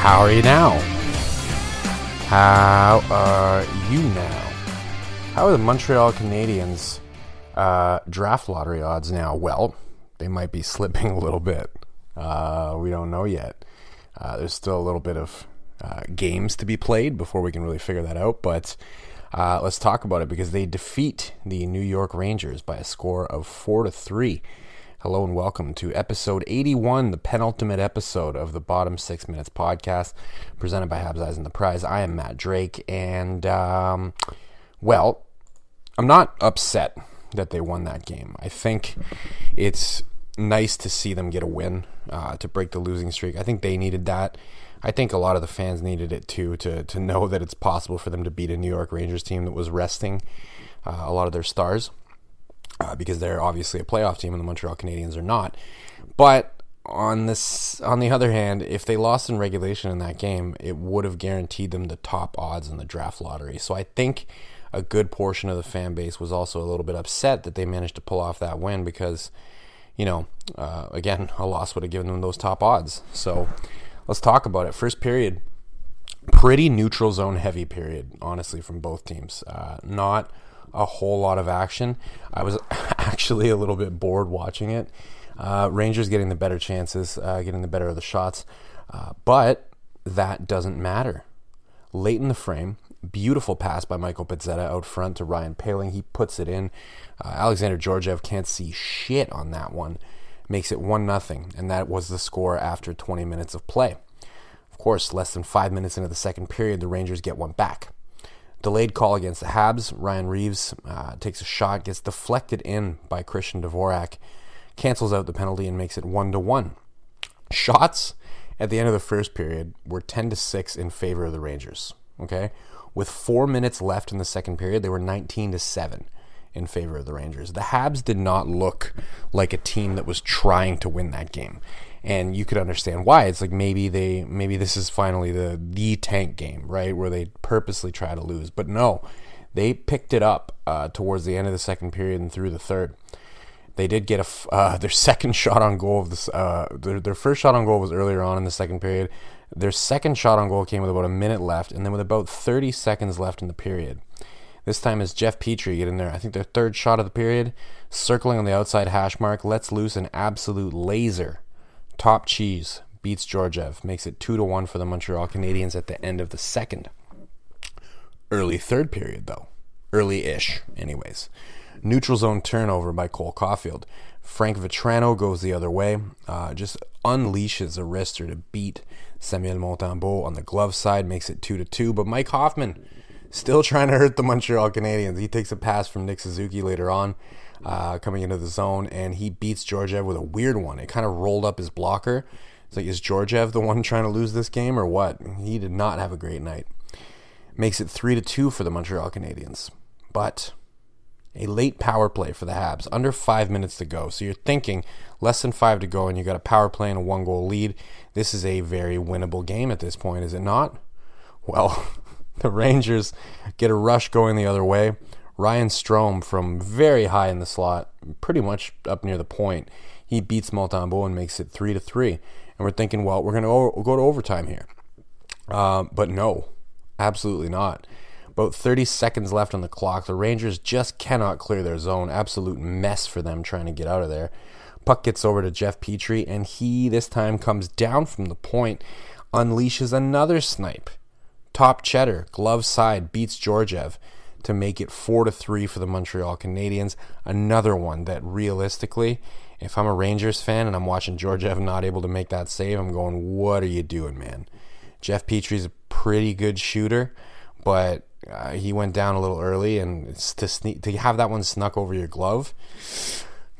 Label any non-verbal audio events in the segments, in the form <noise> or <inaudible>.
How are you now? How are you now? How are the Montreal Canadiens uh, draft lottery odds now? Well, they might be <laughs> slipping a little bit. Uh, we don't know yet. Uh, there's still a little bit of uh, games to be played before we can really figure that out. But uh, let's talk about it because they defeat the New York Rangers by a score of four to three. Hello and welcome to episode 81, the penultimate episode of the Bottom Six Minutes podcast, presented by Habs Eyes on the Prize. I am Matt Drake, and um, well, I'm not upset that they won that game. I think it's nice to see them get a win uh, to break the losing streak. I think they needed that. I think a lot of the fans needed it too to to <laughs> know that it's possible for them to beat a New York Rangers team that was resting uh, a lot of their stars uh, because they're obviously a playoff team and the Montreal Canadiens are not. But on this, on the other hand, if they lost in regulation in that game, it would have guaranteed them the top odds in the draft lottery. So I think a good portion of the fan base was also a little bit upset that they managed to pull off that win because, you know, uh, again, <laughs> a loss would have given them those top odds. So let's talk about it. First period, pretty neutral zone heavy period, honestly, from both teams. Uh, not a whole lot of action. I was <laughs> actually a little bit bored watching it. Uh, Rangers getting the better chances, uh, getting the better of the shots, uh, but that doesn't matter. Late in the frame, beautiful pass by Michael Pezzetta out front to Ryan Poehling. He puts it in. Uh, Alexander Georgiev can't see shit on that one. Makes it 1 0, and that was the score after 20 minutes of play. Of course, less than five minutes into the second period, the Rangers get one back. Delayed call against the Habs. Ryan Reaves uh, takes a shot, gets deflected in by Christian Dvorak, cancels out the penalty, and makes it one to one. Shots at the end of the first period were 10 to 6 in favor of the Rangers. Okay? With four minutes left in the second period, they were 19 to 7 in favor of the Rangers. The Habs did not look like a team that was trying to win that game. And you could understand why. It's like maybe they maybe this is finally the the tank game, right? Where they purposely try to lose. But no, they picked it up uh, towards the end of the second period and through the third. They did get a uh, <laughs> their second shot on goal of this. Uh, their, their first shot on goal was earlier on in the second period. Their second shot on goal came with about a minute left, and then with about 30 seconds left in the period. This time is Jeff Petry getting there. I think their third shot of the period, circling on the outside hash mark, lets loose an absolute laser. Top cheese beats Georgiev, makes it two to one for the Montreal Canadiens at the end of the second. Early third period though, early-ish, anyways. Neutral zone turnover by Cole Caufield. Frank Vatrano goes the other way, uh, just unleashes a wrister to beat Samuel Montembeault on the glove side, makes it two to two. But Mike Hoffman still trying to hurt the Montreal Canadiens. He takes a pass from Nick Suzuki later on, uh, coming into the zone, and he beats Georgiev with a weird one. It kind of rolled up his blocker. It's like, is Georgiev the one <laughs> trying to lose this game or what? He did not have a great night. Makes it three to two for the Montreal Canadiens, but a late power play for the Habs, under five minutes to go. So you're thinking less than five to go, and you got a power play and a one goal lead. This is a very winnable game at this point, is it not? Well, <laughs> the Rangers get a rush going the other way. Ryan Strome from very high in the slot, pretty much up near the point. He beats Montembeault and makes it three to three. And we're thinking, well, we're going to go to overtime here. Uh, but no, absolutely not. About 30 seconds left on the clock. The Rangers just cannot clear their zone. Absolute mess for them trying to get out of there. Puck gets over to Jeff Petry, and he this time comes down from the point, unleashes another snipe. Top cheddar, glove side, beats Georgiev to make it four to three for the Montreal Canadiens. Another one that realistically, if I'm a Rangers fan and I'm watching Georgiev not able to make that save, I'm going, "What are you doing, man?" Jeff Petry's a pretty good shooter, but uh, he went down a little early, and to sneak, to have that one snuck over your glove,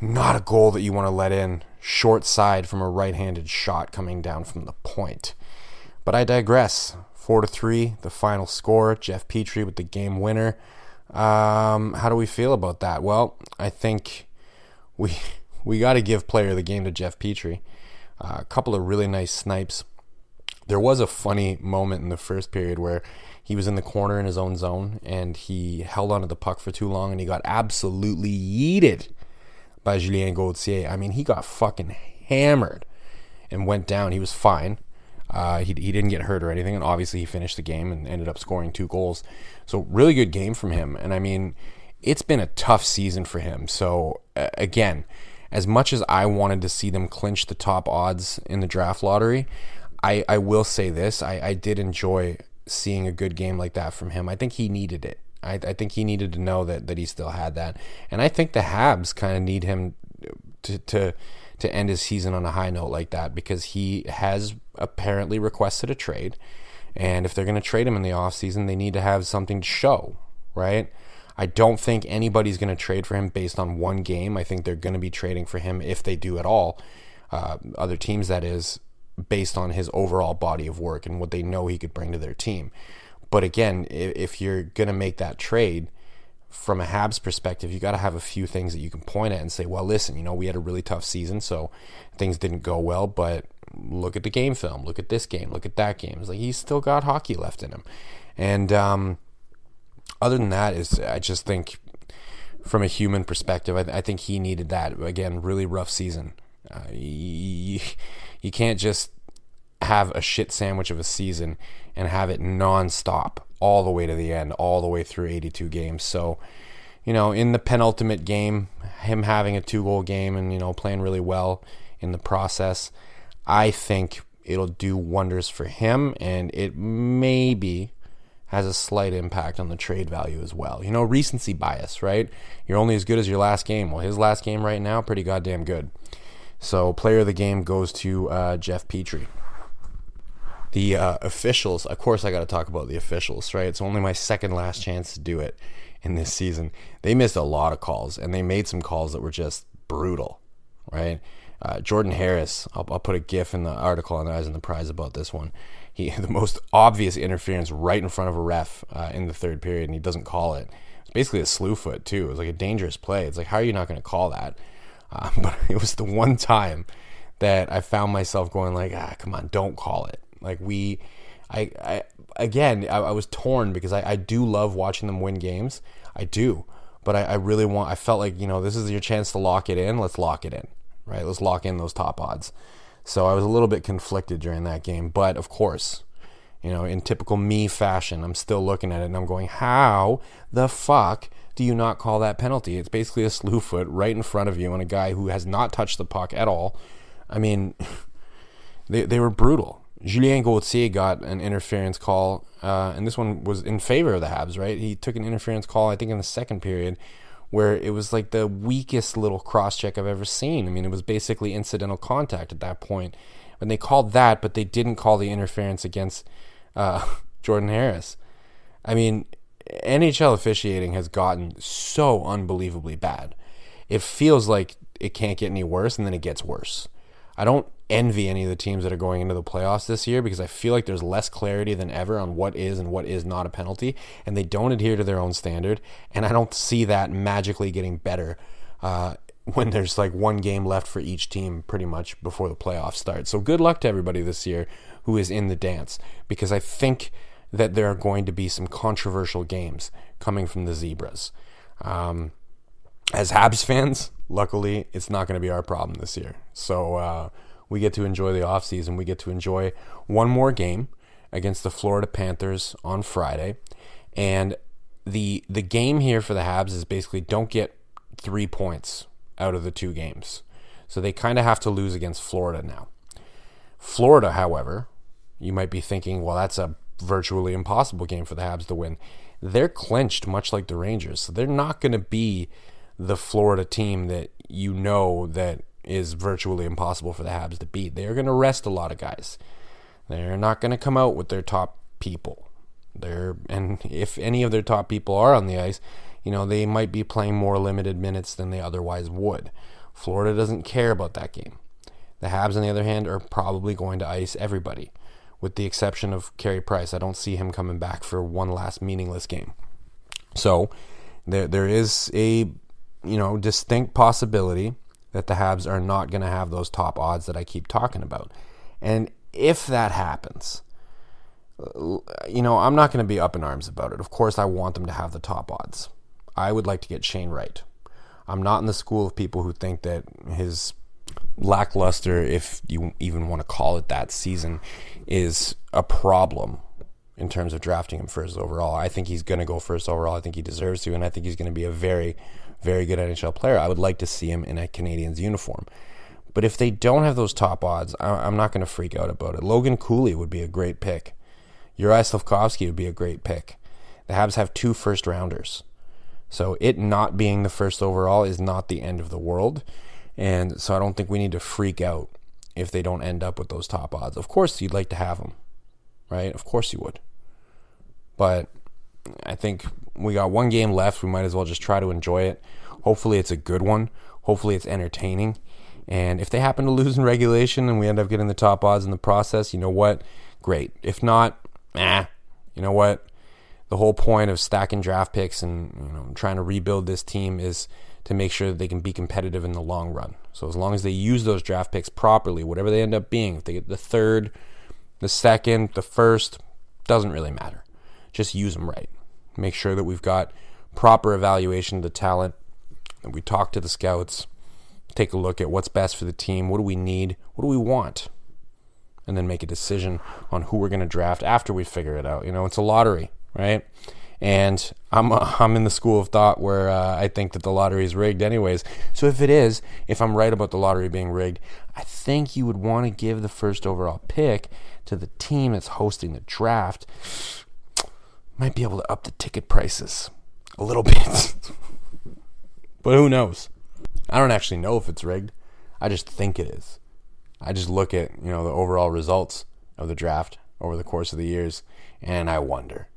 not a goal that you want to let in. Short side from a right-handed shot coming down from the point. But I digress. Four to three, the final score. Jeff Petry with the game winner. Um, how do we feel about that? Well, I think we <laughs> we got to give player of the game to Jeff Petry. Uh, a couple of really nice snipes. There was a funny moment in the first period where he was in the corner in his own zone and he held onto the puck for too long and he got absolutely yeeted by Julien Gauthier. I mean, he got fucking hammered and went down. He was fine. Uh, he, he didn't get hurt or anything, and obviously he finished the game and ended up scoring two goals. So really good game from him. And I mean, it's been a tough season for him. So uh, again, as much as I wanted to see them clinch the top odds in the draft lottery, I, I will say this: I, I did enjoy seeing a good game like that from him. I think he needed it. I, I think he needed to know that that he still had that, and I think the Habs kind of need him to to to end his season on a high note like that because he has apparently requested a trade. And if they're going to trade him in the offseason, they need to have something to show, right? I don't think anybody's going to trade for him based on one game. I think they're going to be trading for him if they do at all. Uh, other teams, that is, based on his overall body of work and what they know he could bring to their team. But again, if you're going to make that trade, from a Habs perspective, you got to have a few things that you can point at and say, well, listen, you know, we had a really tough season, so things didn't go well, but look at the game film, look at this game, look at that game. It's like he's still got hockey left in him. And um, other than that, is I just think from a human perspective, I, I think he needed that. Again, really rough season. Uh, you, you can't just have a shit sandwich of a season and have it nonstop all the way to the end, all the way through 82 games. So, you know, in the penultimate game, him having a two goal game and, you know, playing really well in the process, I think it'll do wonders for him and it maybe has a slight impact on the trade value as well. You know, recency bias, right? You're only as good as your last game. Well, his last game right now, pretty goddamn good. So, player of the game goes to uh, Jeff Petry the uh, officials. Of course, I got to talk about the officials, right? It's only my second last chance to do it in this season. They missed a lot of calls, and they made some calls that were just brutal, right? Uh, Jordan Harris, I'll, I'll, put a GIF in the article on the Eyes on the Prize about this one. He <laughs> the most obvious interference right in front of a ref uh, in the third period, and he doesn't call it. It's basically a slew foot too. It was like a dangerous play. It's like how are you not going to call that? <laughs> Uh, but it was the one time that I found myself going like, ah, come on, don't call it. Like we, I, I again, I, I was torn because I, I do love watching them win games. I do, but I, I really want. I felt like you know this is your chance to lock it in. Let's lock it in, right? Let's lock in those top odds. So I was a little bit conflicted during that game, but of course, you know, in typical me fashion, I'm still looking at it and I'm going, how the fuck do you not call that penalty? It's basically a slew foot right in front of you on a guy who has not touched the puck at all. I mean, <laughs> they, they were brutal. Julien Gauthier got an interference call, uh, and this one was in favor of the Habs, right? He took an interference call, I think, in the second period, where it was like the weakest little cross check I've ever seen. I mean, it was basically incidental contact at that point. And they called that, but they didn't call the interference against uh, <laughs> Jordan Harris. I mean, NHL officiating has gotten so unbelievably bad. It feels like it can't get any worse, and then it gets worse. I don't envy any of the teams that are going into the playoffs this year because I feel like there's less clarity than ever on what is and what is not a penalty, and they don't adhere to their own standard. And I don't see that magically getting better uh, when there's like one game left for each team pretty much before the playoffs start. So good luck to everybody this year who is in the dance because I think that there are going to be some controversial games coming from the Zebras. Um, as Habs fans, luckily, it's not going to be our problem this year. So uh, we get to enjoy the offseason. We get to enjoy one more game against the Florida Panthers on Friday. And the the game here for the Habs is basically don't get three points out of the two games. So they kind of have to lose against Florida now. Florida, however, you might be thinking, well, that's a virtually impossible game for the Habs to win. They're clinched, much like the Rangers. So they're not going to be the Florida team that you know that is virtually impossible for the Habs to beat. They're going to rest a lot of guys. They're not going to come out with their top people. They're and if any of their top people are on the ice, you know, they might be playing more limited minutes than they otherwise would. Florida doesn't care about that game. The Habs, on the other hand, are probably going to ice everybody, with the exception of Carey Price. I don't see him coming back for one last meaningless game. So there there is a you know distinct possibility that the Habs are not going to have those top odds that I keep talking about. And if that happens, you know, I'm not going to be up in arms about it. Of course, I want them to have the top odds. I would like to get Shane Wright. I'm not in the school of people who think that his lackluster, if you even want to call it that, season is a problem in terms of drafting him first overall. I think he's going to go first overall. I think he deserves to, and I think he's going to be a very, very good NHL player. I would like to see him in a Canadiens uniform. But if they don't have those top odds, I'm not going to freak out about it. Logan Cooley would be a great pick. Uri Slafkovsky would be a great pick. The Habs have two first rounders. So it not being the first overall is not the end of the world. And so I don't think we need to freak out if they don't end up with those top odds. Of course, you'd like to have them, right? Of course you would. But I think we got one game left. We might as well just try to enjoy it. Hopefully, it's a good one. Hopefully, it's entertaining. And if they happen to <laughs> lose in regulation and we end up getting the top odds in the process, you know what? Great. If not, eh, you know what? the whole point of stacking draft picks and you know trying to rebuild this team is to make sure that they can be competitive in the long run. So as long as they use those draft picks properly, whatever they end up being, if they get the third, the second, the first, doesn't really matter. Just use them right. Make sure that we've got proper evaluation of the talent, that we talk to the scouts, take a look at what's best for the team, what do we need, what do we want, and then make a decision on who we're going to draft after we figure it out. You know, it's a lottery right? And I'm uh, <laughs> I'm in the school of thought where uh, I think that the lottery is rigged, anyways. So if it is, if I'm right about the lottery being rigged, I think you would want to give the first overall pick to the team that's hosting the draft. Might be able to up the ticket prices a little <laughs> bit, but who knows? I don't actually know if it's rigged. I just think it is. I just look at you know the overall results of the draft over the course of the years, and I wonder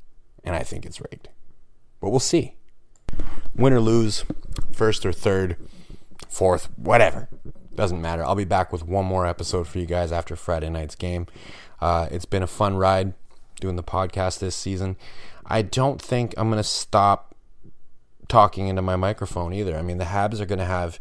and I think it's rigged. But we'll see. Win or lose, first or third, fourth, whatever. Doesn't matter. I'll be back with one more episode for you guys after Friday night's game. Uh, it's been a fun ride doing the podcast this season. I don't think I'm going to stop talking into my microphone either. I mean, the Habs are going to have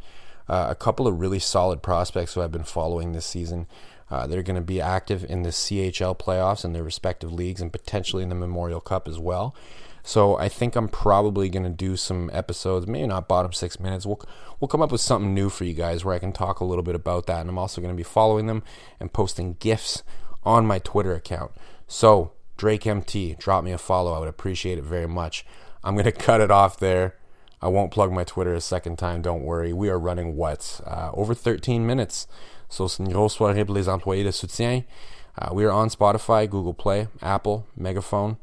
uh, a couple of really solid prospects who I've been following this season. Uh, they're going to be active in the CHL playoffs in their respective leagues and potentially in the Memorial Cup as well. So I think I'm probably going to do some episodes, maybe not bottom six minutes. We'll we'll come up with something new for you guys where I can talk a little bit about that, and I'm also going to be following them and posting gifs on my Twitter account. So Drake MT, drop me a follow. I would appreciate it very much. I'm going <laughs> to cut it off there. I won't plug my Twitter a second time. Don't worry. We are running what uh, over 13 minutes. So c'est une grosse soirée pour les employés de soutien. Uh, we are on Spotify, Google Play, Apple, Megaphone.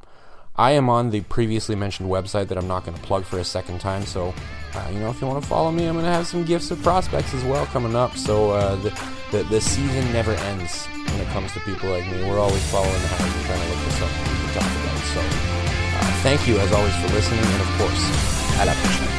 I am on the previously mentioned website that I'm not going to plug for a second time. So, uh, you know, if you want to follow me, I'm going to have some gifts of prospects as well coming up. So uh, the, the, the season never ends when it comes to people like me. We're always following the hounds and trying to look for something to talk about. So, uh, thank you as always for listening, and of course, à la.